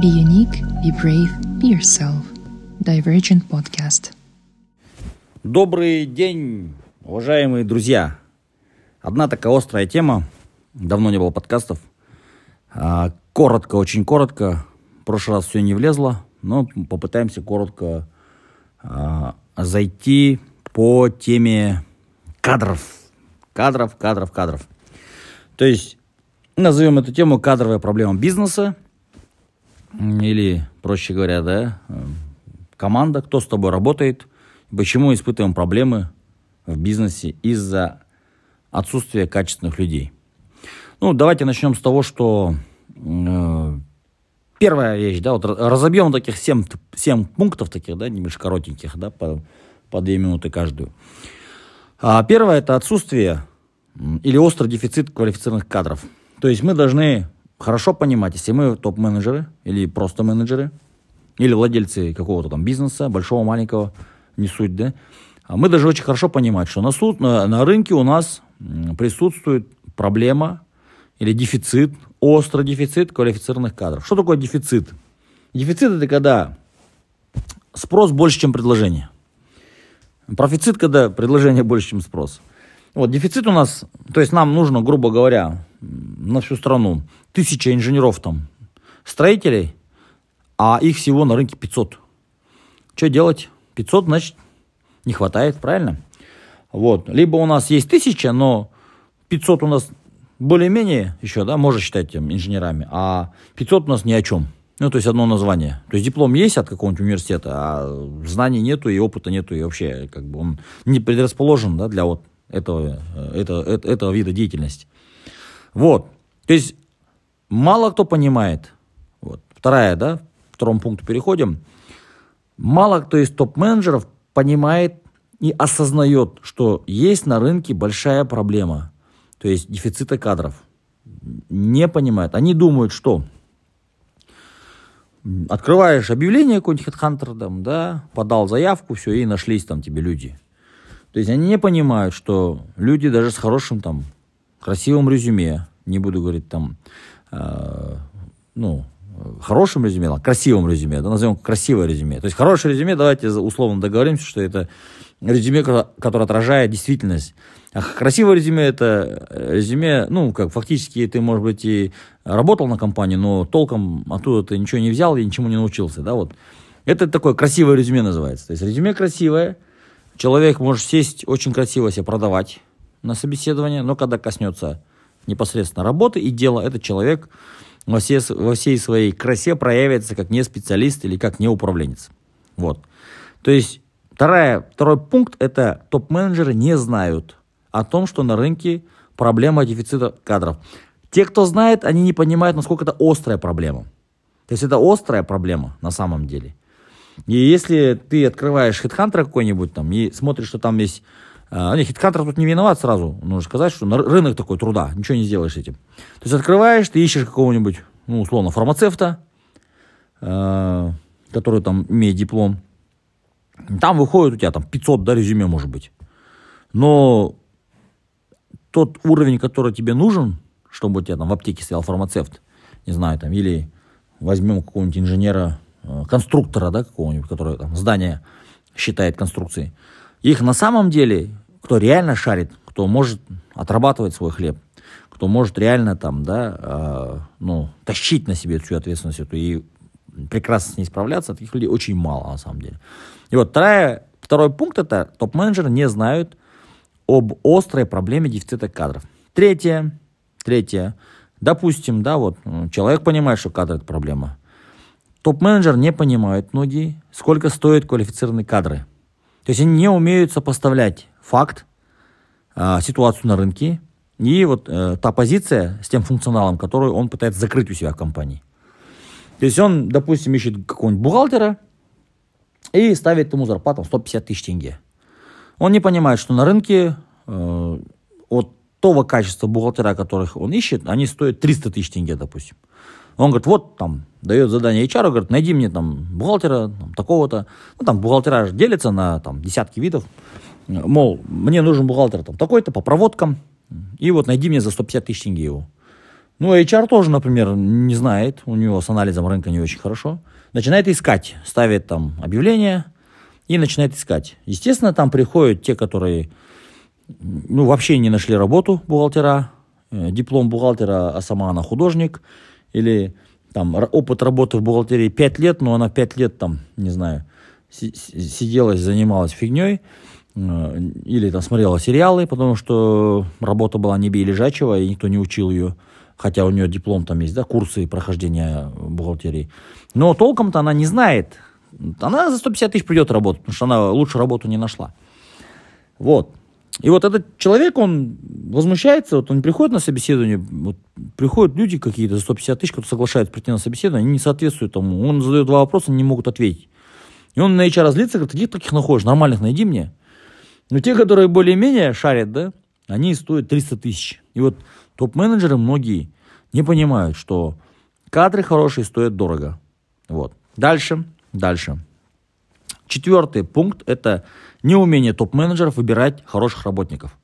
Be unique, be brave, be yourself. Divergent Podcast. Добрый день, уважаемые друзья. Одна такая острая тема. Давно не было подкастов. А, коротко, очень коротко. В прошлый раз все не влезло, но попытаемся коротко а, зайти по теме кадров. Кадров, кадров, кадров. То есть назовем эту тему кадровая проблема бизнеса или, проще говоря, да, команда, кто с тобой работает, почему испытываем проблемы в бизнесе из-за отсутствия качественных людей. Ну, давайте начнем с того, что э, первая вещь, да, вот разобьем таких 7, 7 пунктов таких, да, немножко коротеньких, да, по, по 2 минуты каждую. А первое – это отсутствие или острый дефицит квалифицированных кадров. То есть мы должны хорошо понимать, если мы топ-менеджеры или просто менеджеры, или владельцы какого-то там бизнеса, большого, маленького, не суть, да, а мы должны очень хорошо понимать, что на, суд, на, на рынке у нас присутствует проблема или дефицит, острый дефицит квалифицированных кадров. Что такое дефицит? Дефицит это когда спрос больше, чем предложение. Профицит, когда предложение больше, чем спрос. Вот, дефицит у нас, то есть нам нужно, грубо говоря, на всю страну тысяча инженеров там, строителей, а их всего на рынке 500. Что делать? 500, значит, не хватает, правильно? Вот. Либо у нас есть тысяча, но 500 у нас более-менее еще, да, можно считать тем инженерами, а 500 у нас ни о чем. Ну, то есть одно название. То есть диплом есть от какого-нибудь университета, а знаний нету и опыта нету, и вообще как бы он не предрасположен да, для вот этого, этого, этого вида деятельности. Вот. То есть мало кто понимает. Вот. Вторая, да, второму пункту переходим. Мало кто из топ-менеджеров понимает и осознает, что есть на рынке большая проблема, то есть дефицита кадров. Не понимают. Они думают, что открываешь объявление какой-нибудь HeadHunter, там, да, подал заявку, все, и нашлись там тебе люди. То есть они не понимают, что люди даже с хорошим там красивым резюме, не буду говорить там, ну, хорошим резюме, красивым резюме, да, назовем красивое резюме. То есть хорошее резюме, давайте условно договоримся, что это резюме, которое отражает действительность. А красивое резюме это резюме, ну, как фактически ты, может быть, и работал на компании, но толком оттуда ты ничего не взял и ничему не научился, да, вот. Это такое красивое резюме называется. То есть резюме красивое, Человек может сесть очень красиво себя продавать на собеседование, но когда коснется непосредственно работы и дела, этот человек во, все, во всей своей красе проявится как не специалист или как не управленец. Вот. То есть вторая, второй пункт – это топ-менеджеры не знают о том, что на рынке проблема дефицита кадров. Те, кто знает, они не понимают, насколько это острая проблема. То есть это острая проблема на самом деле. И если ты открываешь хитхантер какой-нибудь там и смотришь, что там есть... А, не, хитхантер тут не виноват сразу. Нужно сказать, что рынок такой труда, ничего не сделаешь этим. То есть открываешь, ты ищешь какого-нибудь, ну, условно, фармацевта, э, который там имеет диплом. Там выходит у тебя там 500, да, резюме может быть. Но тот уровень, который тебе нужен, чтобы у тебя там в аптеке стоял фармацевт, не знаю, там, или возьмем какого-нибудь инженера Э, конструктора, да, какого-нибудь, который там здание считает конструкцией. Их на самом деле, кто реально шарит, кто может отрабатывать свой хлеб, кто может реально там, да, э, ну, тащить на себе всю ответственность эту и прекрасно с ней справляться, таких людей очень мало на самом деле. И вот вторая, второй пункт это топ-менеджеры не знают об острой проблеме дефицита кадров. Третье, третье, допустим, да, вот человек понимает, что кадры это проблема. Топ-менеджер не понимают многие, сколько стоят квалифицированные кадры. То есть они не умеют сопоставлять факт, э, ситуацию на рынке и вот э, та позиция с тем функционалом, который он пытается закрыть у себя в компании. То есть он, допустим, ищет какого-нибудь бухгалтера и ставит ему зарплату 150 тысяч тенге. Он не понимает, что на рынке э, от того качества бухгалтера, которых он ищет, они стоят 300 тысяч тенге, допустим. Он говорит, вот там, дает задание HR, говорит, найди мне там бухгалтера там, такого-то. Ну, там бухгалтера делятся на там, десятки видов. Мол, мне нужен бухгалтер там такой-то по проводкам. И вот найди мне за 150 тысяч тенге его. Ну, HR тоже, например, не знает, у него с анализом рынка не очень хорошо. Начинает искать, ставит там объявление и начинает искать. Естественно, там приходят те, которые ну, вообще не нашли работу бухгалтера, э, диплом бухгалтера, а сама она художник, или там опыт работы в бухгалтерии 5 лет, но она 5 лет там, не знаю, сидела, занималась фигней, э, или там смотрела сериалы, потому что работа была не бей лежачего, и никто не учил ее, хотя у нее диплом там есть, да, курсы прохождения бухгалтерии. Но толком-то она не знает. Она за 150 тысяч придет работать, потому что она лучше работу не нашла. Вот. И вот этот человек, он возмущается, вот он приходит на собеседование, вот приходят люди какие-то за 150 тысяч, кто соглашается прийти на собеседование, они не соответствуют тому. Он задает два вопроса, они не могут ответить. И он на HR разлится, говорит, где таких находишь, нормальных найди мне. Но те, которые более-менее шарят, да, они стоят 300 тысяч. И вот топ-менеджеры многие не понимают, что кадры хорошие стоят дорого. Вот. Дальше, дальше. Четвертый пункт – это неумение топ-менеджеров выбирать хороших работников.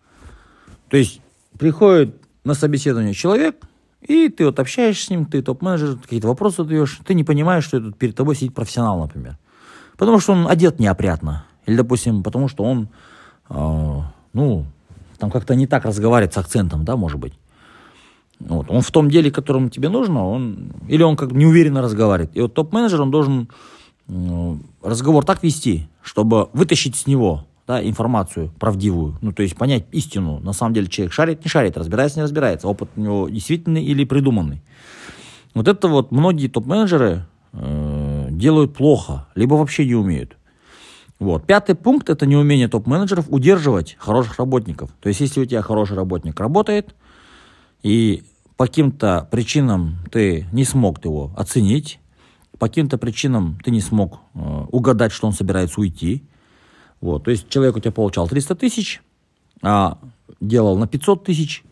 То есть приходит на собеседование человек, и ты вот общаешься с ним, ты топ-менеджер, какие-то вопросы задаешь, ты не понимаешь, что тут перед тобой сидит профессионал, например. Потому что он одет неопрятно. Или, допустим, потому что он, э, ну, там как-то не так разговаривает с акцентом, да, может быть. Вот. Он в том деле, которому тебе нужно, он, или он как неуверенно разговаривает. И вот топ-менеджер, он должен э, разговор так вести, чтобы вытащить с него да, информацию правдивую, ну, то есть понять истину. На самом деле человек шарит, не шарит, разбирается, не разбирается. Опыт у него действительный или придуманный. Вот это вот многие топ-менеджеры э, делают плохо, либо вообще не умеют. Вот. Пятый пункт – это неумение топ-менеджеров удерживать хороших работников. То есть, если у тебя хороший работник работает, и по каким-то причинам ты не смог его оценить, по каким-то причинам ты не смог э, угадать, что он собирается уйти. Вот. То есть человек у тебя получал 300 тысяч, а делал на 500 тысяч,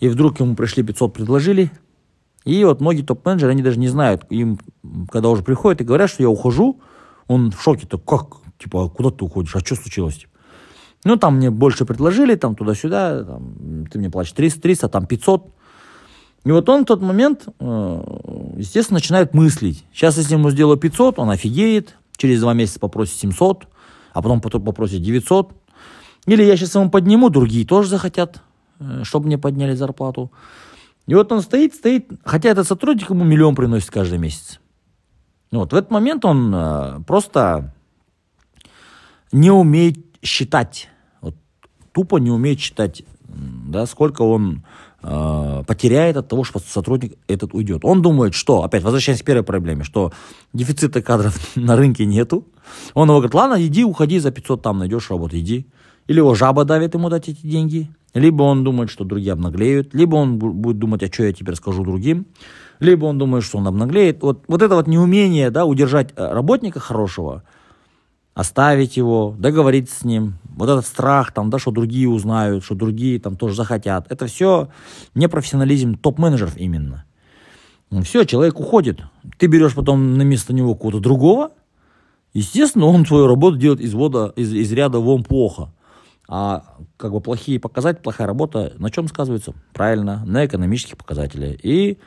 и вдруг ему пришли 500, предложили. И вот многие топ-менеджеры, они даже не знают, им, когда уже приходят и говорят, что я ухожу, он в шоке, так как, типа, а куда ты уходишь, а что случилось? Ну, там мне больше предложили, там туда-сюда, там, ты мне платишь 300, 300, там 500. И вот он в тот момент, э, естественно, начинает мыслить. Сейчас, если ему сделаю 500, он офигеет, через два месяца попросит 700, а потом попросит 900. Или я сейчас ему подниму, другие тоже захотят, э, чтобы мне подняли зарплату. И вот он стоит, стоит, хотя этот сотрудник ему миллион приносит каждый месяц. Вот в этот момент он э, просто не умеет считать, вот, тупо не умеет считать, да, сколько он э, потеряет от того, что сотрудник этот уйдет. Он думает, что, опять возвращаясь к первой проблеме, что дефицита кадров на рынке нету. Он его говорит, ладно, иди, уходи, за 500 там найдешь работу, иди. Или его жаба давит ему дать эти деньги. Либо он думает, что другие обнаглеют, либо он будет думать, а что я теперь скажу другим, либо он думает, что он обнаглеет. Вот, вот это вот неумение да, удержать э, работника хорошего – оставить его, договориться с ним. Вот этот страх, там, да, что другие узнают, что другие там тоже захотят. Это все непрофессионализм топ-менеджеров именно. Все, человек уходит. Ты берешь потом на место него кого-то другого. Естественно, он свою работу делает из, вода, из, из ряда вон плохо. А как бы плохие показатели, плохая работа на чем сказывается? Правильно, на экономических показателях. И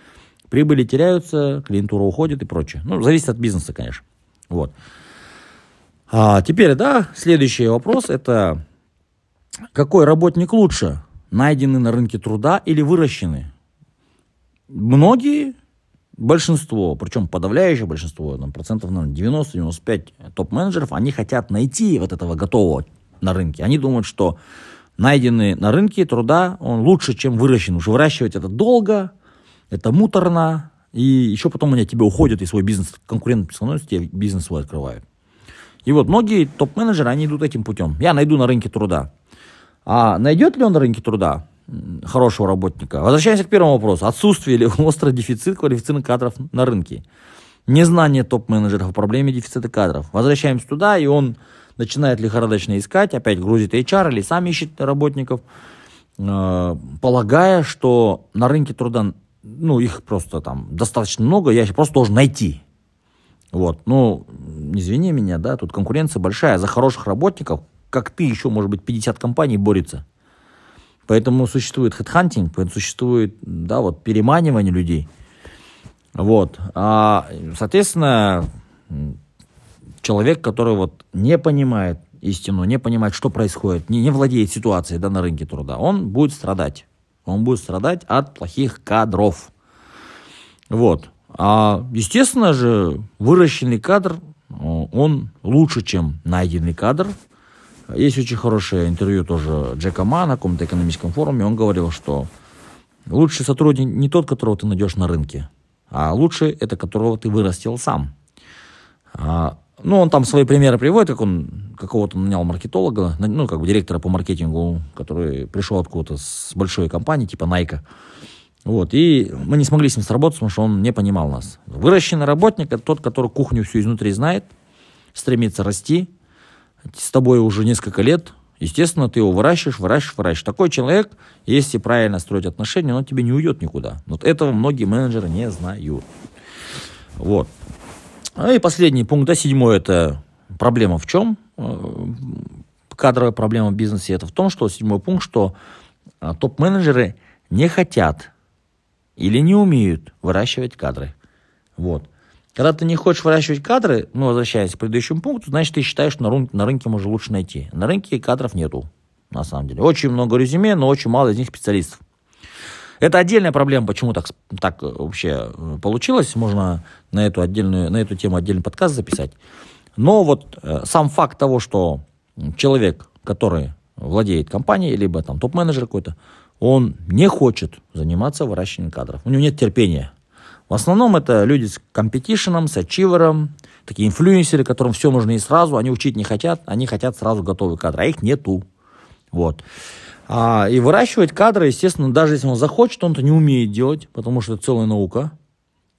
прибыли теряются, клиентура уходит и прочее. Ну, зависит от бизнеса, конечно. Вот. А теперь, да, следующий вопрос это какой работник лучше, найденный на рынке труда или выращенный? Многие, большинство, причем подавляющее большинство, там, процентов наверное, 90-95 топ-менеджеров, они хотят найти вот этого готового на рынке. Они думают, что найденный на рынке труда, он лучше, чем выращенный. Уж выращивать это долго, это муторно, и еще потом они от тебя уходят, и свой бизнес, конкурент становится, тебе бизнес свой открывают. И вот многие топ-менеджеры, они идут этим путем. Я найду на рынке труда. А найдет ли он на рынке труда хорошего работника? Возвращаемся к первому вопросу. Отсутствие или острый дефицит квалифицированных кадров на рынке? Незнание топ-менеджеров о проблеме дефицита кадров. Возвращаемся туда, и он начинает лихорадочно искать, опять грузит HR или сам ищет работников, э, полагая, что на рынке труда, ну, их просто там достаточно много, я просто должен найти. Вот, ну, извини меня, да, тут конкуренция большая. За хороших работников, как ты, еще, может быть, 50 компаний борется. Поэтому существует хедхантинг, поэтому существует, да, вот переманивание людей. Вот. А, соответственно, человек, который вот не понимает истину, не понимает, что происходит, не, не владеет ситуацией да, на рынке труда, он будет страдать. Он будет страдать от плохих кадров. Вот. А, естественно же, выращенный кадр, он лучше, чем найденный кадр. Есть очень хорошее интервью тоже Джека Ма на каком-то экономическом форуме. Он говорил, что лучший сотрудник не тот, которого ты найдешь на рынке, а лучший это которого ты вырастил сам. А, ну, он там свои примеры приводит, как он какого-то нанял маркетолога, ну, как бы директора по маркетингу, который пришел откуда-то с большой компании, типа Nike. Вот, и мы не смогли с ним сработать, потому что он не понимал нас. Выращенный работник – это тот, который кухню всю изнутри знает, стремится расти, с тобой уже несколько лет, естественно, ты его выращиваешь, выращиваешь, выращиваешь. Такой человек, если правильно строить отношения, он тебе не уйдет никуда. Вот этого многие менеджеры не знают. Вот. А и последний пункт, да, седьмой, это проблема в чем? Э, кадровая проблема в бизнесе, это в том, что седьмой пункт, что а, топ-менеджеры не хотят или не умеют выращивать кадры. Вот. Когда ты не хочешь выращивать кадры, ну, возвращаясь к предыдущему пункту, значит, ты считаешь, что на, рынке, на рынке можно лучше найти. На рынке кадров нету, на самом деле. Очень много резюме, но очень мало из них специалистов. Это отдельная проблема, почему так, так вообще э, получилось. Можно на эту, отдельную, на эту тему отдельный подкаст записать. Но вот э, сам факт того, что человек, который владеет компанией, либо там топ-менеджер какой-то, он не хочет заниматься выращиванием кадров. У него нет терпения. В основном это люди с компетишеном, с ачивером, такие инфлюенсеры, которым все нужно и сразу, они учить не хотят, они хотят сразу готовые кадры, а их нету. Вот. А, и выращивать кадры, естественно, даже если он захочет, он это не умеет делать, потому что это целая наука.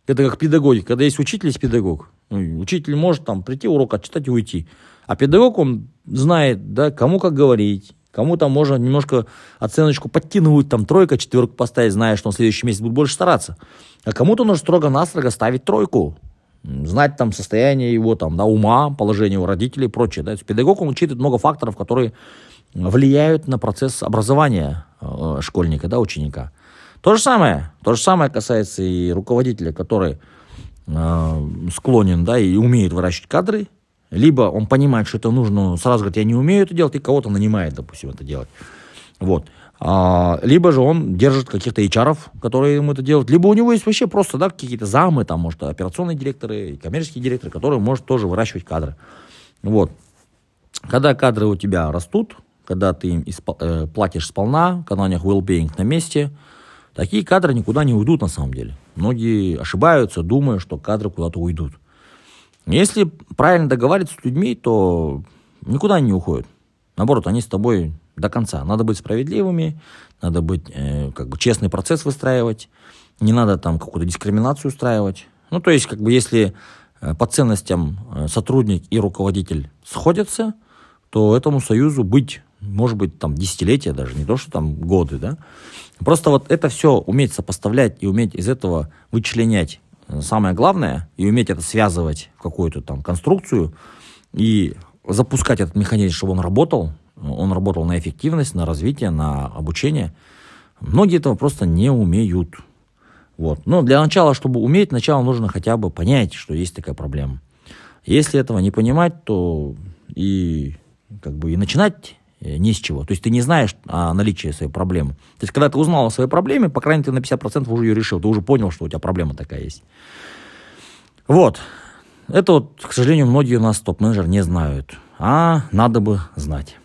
Это как педагогика. Когда есть учитель, есть педагог. Ну, учитель может там прийти, урок отчитать и уйти. А педагог, он знает, да, кому как говорить, кому там можно немножко оценочку подтянуть, там тройка, четверку поставить, зная, что он в следующий месяц будет больше стараться. А кому-то нужно строго-настрого ставить тройку. Знать там состояние его там, да, ума, положение у родителей и прочее. Да. То есть педагог, он учитывает много факторов, которые влияют на процесс образования э, школьника, да, ученика. То же самое, то же самое касается и руководителя, который э, склонен, да, и умеет выращивать кадры, либо он понимает, что это нужно, сразу говорит, я не умею это делать, и кого-то нанимает, допустим, это делать. Вот. А, либо же он держит каких-то HR, которые ему это делают, либо у него есть вообще просто, да, какие-то замы, там, может, операционные директоры, коммерческие директоры, которые может тоже выращивать кадры. Вот. Когда кадры у тебя растут, когда ты им исп... э, платишь сполна, когда у них well-being на месте, такие кадры никуда не уйдут на самом деле. Многие ошибаются, думая, что кадры куда-то уйдут. Если правильно договариваться с людьми, то никуда они не уходят. Наоборот, они с тобой до конца. Надо быть справедливыми, надо быть, э, как бы честный процесс выстраивать, не надо там какую-то дискриминацию устраивать. Ну, то есть, как бы, если э, по ценностям э, сотрудник и руководитель сходятся, то этому союзу быть может быть, там, десятилетия даже, не то, что там годы, да. Просто вот это все уметь сопоставлять и уметь из этого вычленять самое главное, и уметь это связывать в какую-то там конструкцию, и запускать этот механизм, чтобы он работал, он работал на эффективность, на развитие, на обучение. Многие этого просто не умеют. Вот. Но для начала, чтобы уметь, сначала нужно хотя бы понять, что есть такая проблема. Если этого не понимать, то и как бы и начинать Э, ни с чего. То есть ты не знаешь о наличии своей проблемы. То есть когда ты узнал о своей проблеме, по крайней мере, на 50% уже ее решил. Ты уже понял, что у тебя проблема такая есть. Вот. Это вот, к сожалению, многие у нас топ-менеджеры не знают. А надо бы знать.